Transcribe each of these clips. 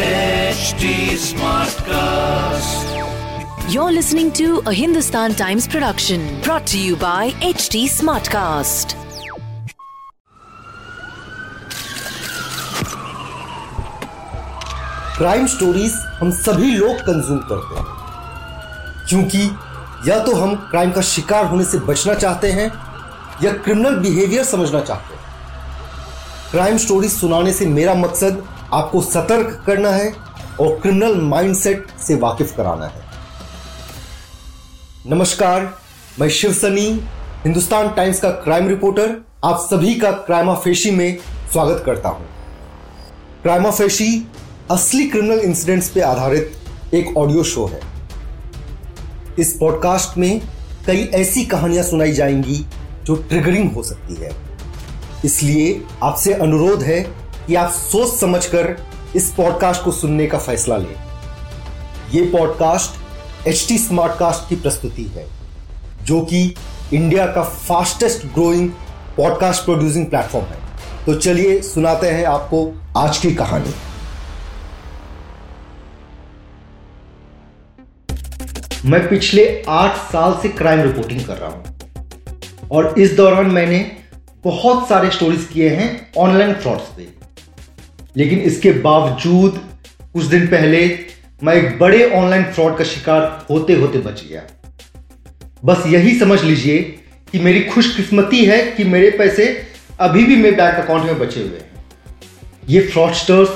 HD Smartcast. You're listening to a Hindustan Times production brought to you by HT Smartcast. Crime stories हम सभी लोग consume करते हैं क्योंकि या तो हम क्राइम का शिकार होने से बचना चाहते हैं या क्रिमिनल बिहेवियर समझना चाहते हैं क्राइम स्टोरीज सुनाने से मेरा मकसद आपको सतर्क करना है और क्रिमिनल माइंडसेट से वाकिफ कराना है। नमस्कार, मैं शिव सनी, हिंदुस्तान टाइम्स का क्राइम रिपोर्टर आप सभी का क्राइमा फेशी में स्वागत करता हूँ। क्राइमा फेशी असली क्रिमिनल इंसिडेंट्स पे आधारित एक ऑडियो शो है। इस पॉडकास्ट में कई ऐसी कहानियाँ सुनाई जाएँगी जो ट्रिगरिंग हो सकती है। इसलिए आपसे अनुरोध है कि आप सोच समझकर इस पॉडकास्ट को सुनने का फैसला लें। यह पॉडकास्ट एच टी स्मार्टकास्ट की प्रस्तुति है, जो कि इंडिया का fastest growing podcast producing platform है। तो चलिए सुनाते हैं आपको आज की कहानी। मैं पिछले आठ साल से क्राइम रिपोर्टिंग कर रहा हूँ और इस दौरान मैंने बहुत सारे स्टोरीज किए हैं ऑनलाइन फ्रॉड्स पे। लेकिन इसके बावजूद, कुछ दिन पहले, मैं एक बड़े ऑनलाइन फ्रॉड का शिकार होते होते बच गया। बस यही समझ लीजिए कि मेरी खुशकिस्मती है कि मेरे पैसे अभी भी मेरे बैंक अकाउंट में बचे हुए हैं। ये फ्रॉडस्टर्स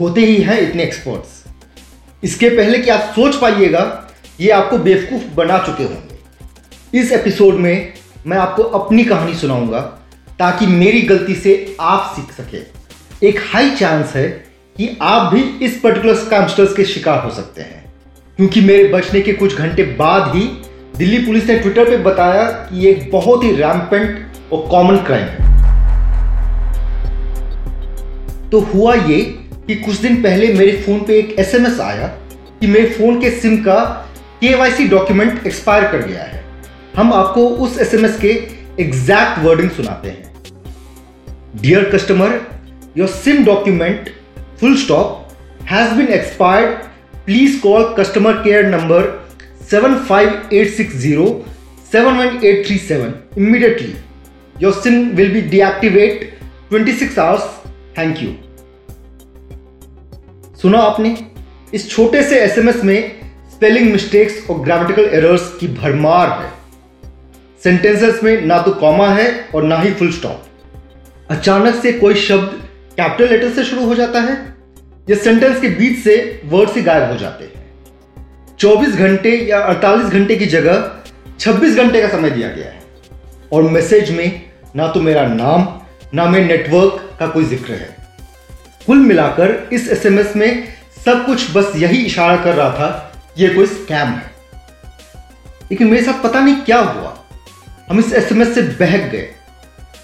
होते ही हैं इतने एक्सपर्ट्स इसके पहले कि आप सोच पाइएगा, ये आपको बेवकूफ़ बना चुके होंगे। इस एपिसोड में मैं आपको अपनी कहानी सुनाऊँगा, ताकि मेरी गलती से आप सीख सके। एक हाई चांस है कि आप भी इस पर्टिकुलर स्कैमस्टर्स के शिकार हो सकते हैं। क्योंकि मेरे बचने के कुछ घंटे बाद ही दिल्ली पुलिस ने ट्विटर पे बताया कि ये एक बहुत ही रैम्पेंट और कॉमन क्राइम है। तो हुआ ये कि कुछ दिन पहले मेरे फ़ोन पे एक एसएमएस आया कि मेरे फ़ोन के सिम का केवाईसी डॉक्यूमेंट एक्सपायर कर गया है। हम आपको उस एसएमएस के एग्जैक्ट वर्डिंग सुनाते हैं। Dear customer call customer care number seven five eight six zero seven one eight three seven immediately your SIM will be deactivate twenty six hours thank you सुना आपने? इस छोटे से एसएमएस में spelling mistakes और grammatical errors की भरमार है। सेंटेंसेस में ना तो कॉमा है और ना ही फुल स्टॉप अचानक से कोई शब्द कैपिटल लेटर से शुरू हो जाता है, या सेंटेंस के बीच से वर्ड से गायब हो जाते हैं। 24 घंटे या 48 घंटे की जगह 26 घंटे का समय दिया गया है। और मैसेज में ना तो मेरा नाम, ना मेरे नेटवर्क का कोई ज़िक्र है। कुल मिलाकर इस एसएमएस में सब कुछ बस यही इशारा कर रहा था, ये कोई स्कैम है। लेकिन मेरे साथ पता नहीं क्या हुआ। हम इस एसएमएस से बहक गए।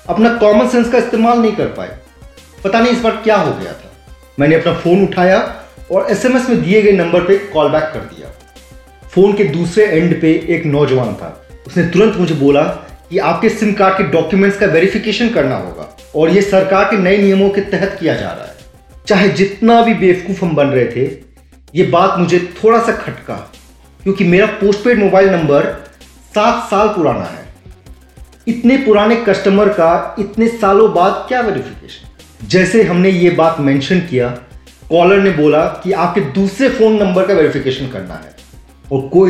अपना कॉमन सेंस का इस्तेमाल नहीं कर पाए। पता नहीं इस बार क्या हो गया था। मैंने अपना फ़ोन उठाया और एसएमएस में दिए गए नंबर पे कॉल बैक कर दिया। फ़ोन के दूसरे एंड पे एक नौजवान था। उसने तुरंत मुझे बोला कि आपके सिम कार्ड के डॉक्यूमेंट्स का वेरिफिकेशन करना होगा और ये सरकार के नए नियमों के तहत किया जा रहा है। चाहे जितना भी बेवकूफ़ हम बन रहे थे, ये बात मुझे थोड़ा सा खटका, क्योंकि मेरा पोस्टपेड मोबाइल नंबर सात साल पुराना है। इतने पुराने कस्टमर का इतने सालों बाद क्या वेरिफिकेशन जैसे हमने ये बात मेंशन किया कॉलर ने बोला कि आपके दूसरे फ़ोन नंबर का वेरिफिकेशन करना है। और को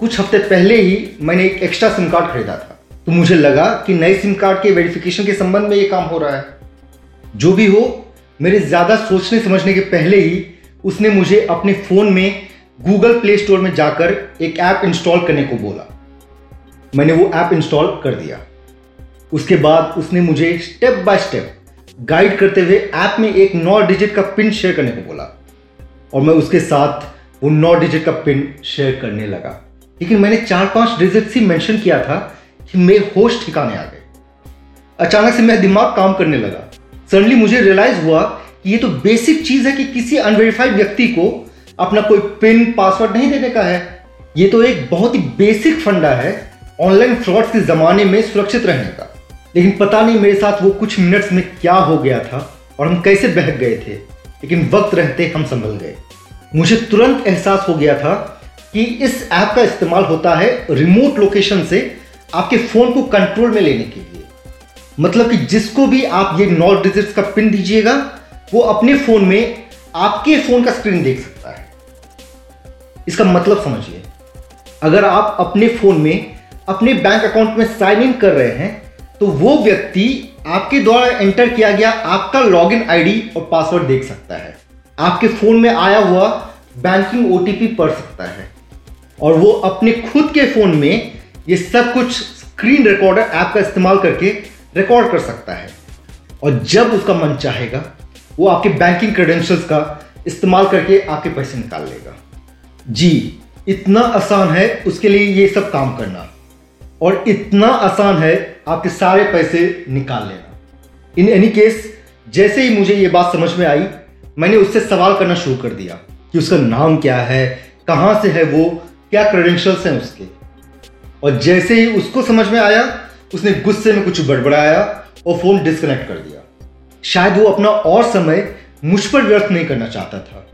कुछ हफ़्ते पहले ही मैंने एक एक्स्ट्रा सिम कार्ड खरीदा था। तो मुझे लगा कि नए सिम कार्ड के वेरिफिकेशन के संबंध में ये काम हो रहा है। जो भी हो, मेरे ज़्यादा सोचने समझने के पहले ही उसने मुझे अपने फ़ोन में गूगल प्ले स्टोर में जाकर एक ऐप इंस्टॉल करने को बोला। मैंने वो ऐप इंस्टॉल कर दिया। उसके बाद उसने मुझे स्टेप बाय स्टेप गाइड करते हुए ऐप में एक नौ डिजिट का पिन शेयर करने को बोला। और मैं उसके साथ वो नौ डिजिट का पिन शेयर करने लगा। लेकिन मैंने चार पाँच डिजिट ही मेंशन किया था कि मेरे होश ठिकाने आ गए अचानक से मेरा दिमाग काम करने लगा। सडनली मुझे रियलाइज़ हुआ कि ये तो बेसिक चीज़ है कि किसी अनवेरीफाइड व्यक्ति को अपना कोई पिन पासवर्ड नहीं देने का है। ये तो एक बहुत ही बेसिक फंडा है ऑनलाइन फ्रॉड के जमाने में सुरक्षित रहने का। लेकिन पता नहीं मेरे साथ वो कुछ मिनट्स में क्या हो गया था और हम कैसे बहक गए थे। लेकिन वक्त रहते हम संभल गए। मुझे तुरंत एहसास हो गया था कि इस ऐप का इस्तेमाल होता है रिमोट लोकेशन से आपके फ़ोन को कंट्रोल में लेने के लिए। मतलब कि जिसको भी आप ये नौ डिजिट्स का पिन दीजिएगा, वो अपने फ़ोन में आपके फ़ोन का स्क्रीन देख सकता है। इसका मतलब समझिए, अगर आप अपने फ़ोन में अपने बैंक अकाउंट में साइन इन कर रहे हैं तो वो व्यक्ति आपके द्वारा एंटर किया गया आपका लॉगिन आईडी और पासवर्ड देख सकता है। आपके फ़ोन में आया हुआ बैंकिंग ओटीपी पढ़ सकता है। और वो अपने खुद के फ़ोन में ये सब कुछ स्क्रीन रिकॉर्डर ऐप का इस्तेमाल करके रिकॉर्ड कर सकता है। और जब उसका मन चाहेगा, वो आपके बैंकिंग क्रेडेंशियल्स का इस्तेमाल करके आपके पैसे निकाल लेगा। जी, इतना आसान है उसके लिए ये सब काम करना। और इतना आसान है आपके सारे पैसे निकाल लेना। इन एनी केस जैसे ही मुझे ये बात समझ में आई, मैंने उससे सवाल करना शुरू कर दिया कि उसका नाम क्या है, कहाँ से है वो, क्या क्रेडेंशियल्स हैं उसके। और जैसे ही उसको समझ में आया, उसने गुस्से में कुछ बड़बड़ाया और फ़ोन डिस्कनेक्ट कर दिया। शायद वो अपना और समय मुझ पर व्यर्थ नहीं करना चाहता था।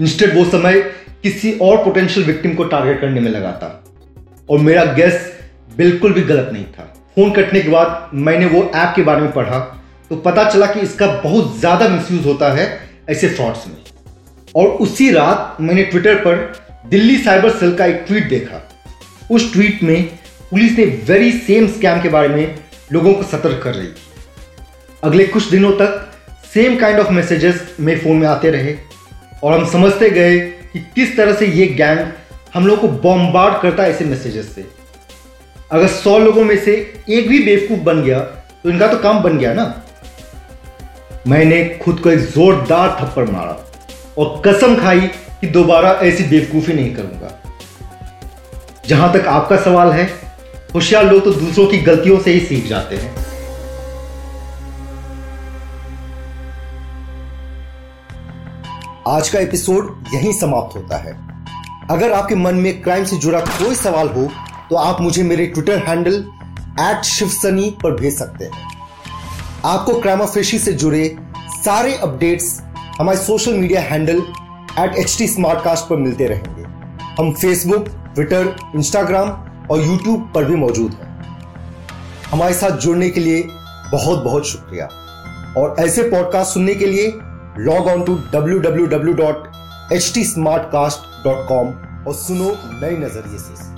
इंस्टेड वो समय किसी और पोटेंशियल विक्टिम को टारगेट करने में लगाता। और मेरा गेस बिल्कुल भी गलत नहीं था। फ़ोन कटने के बाद मैंने वो ऐप के बारे में पढ़ा तो पता चला कि इसका बहुत ज़्यादा मिसयूज होता है ऐसे फ्रॉड्स में। और उसी रात मैंने ट्विटर पर दिल्ली साइबर सेल का एक ट्वीट देखा। उस ट्वीट में पुलिस ने वेरी सेम स्कैम के बारे में लोगों को सतर्क कर रही। अगले कुछ दिनों तक सेम काइंड ऑफ़ मैसेजेस मेरे फ़ोन में आते रहे और हम समझते गए कि किस तरह से ये गैंग हम लोग को बॉम्बार्ड करता है ऐसे मैसेजेस से। अगर सौ लोगों में से एक भी बेवकूफ़ बन गया तो इनका तो काम बन गया ना। मैंने खुद को एक जोरदार थप्पड़ मारा और कसम खाई कि दोबारा ऐसी बेवकूफ़ी नहीं करूँगा। जहाँ तक आपका सवाल है, होशियार लोग तो दूसरों की गलतियों से ही सीख जाते हैं। आज का एपिसोड यहीं समाप्त होता है। अगर आपके मन में क्राइम से जुड़ा कोई सवाल हो तो आप मुझे मेरे ट्विटर हैंडल एट शिवसनी पर भेज सकते हैं। आपको क्राइमाफेशी से जुड़े सारे अपडेट्स हमारे social media handle at H T पर मिलते रहेंगे। हम फेसबुक ट्विटर इंस्टाग्राम और यूट्यूब पर भी मौजूद हैं। हमारे साथ जुड़ने के लिए बहुत बहुत शुक्रिया। और ऐसे पॉडकास्ट सुनने के लिए log on to W W W dot H T Smartcast dot com और सुनो नए नज़रिए से।